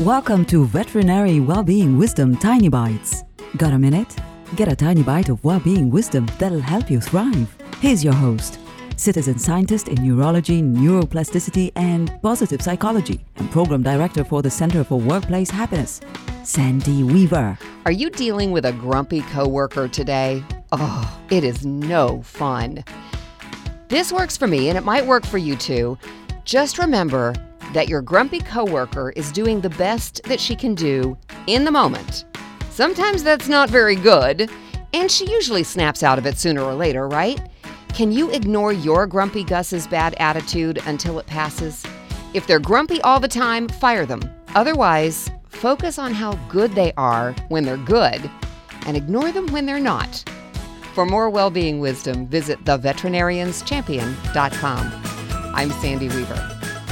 Welcome to Veterinary Wellbeing Wisdom Tiny Bites. Got a minute? Get a tiny bite of well-being wisdom that'll help you thrive. Here's your host, citizen scientist in neurology, neuroplasticity, and positive psychology, and program director for the Center for Workplace Happiness, Sandy Weaver. Are you dealing with a grumpy coworker today? Oh, it is no fun. This works for me and it might work for you too. Just remember that your grumpy coworker is doing the best that she can do in the moment. Sometimes that's not very good, and she usually snaps out of it sooner or later, right? Can you ignore your grumpy Gus's bad attitude until it passes? If they're grumpy all the time, fire them. Otherwise, focus on how good they are when they're good and ignore them when they're not. For more well-being wisdom, visit theveterinarianschampion.com. I'm Sandy Weaver.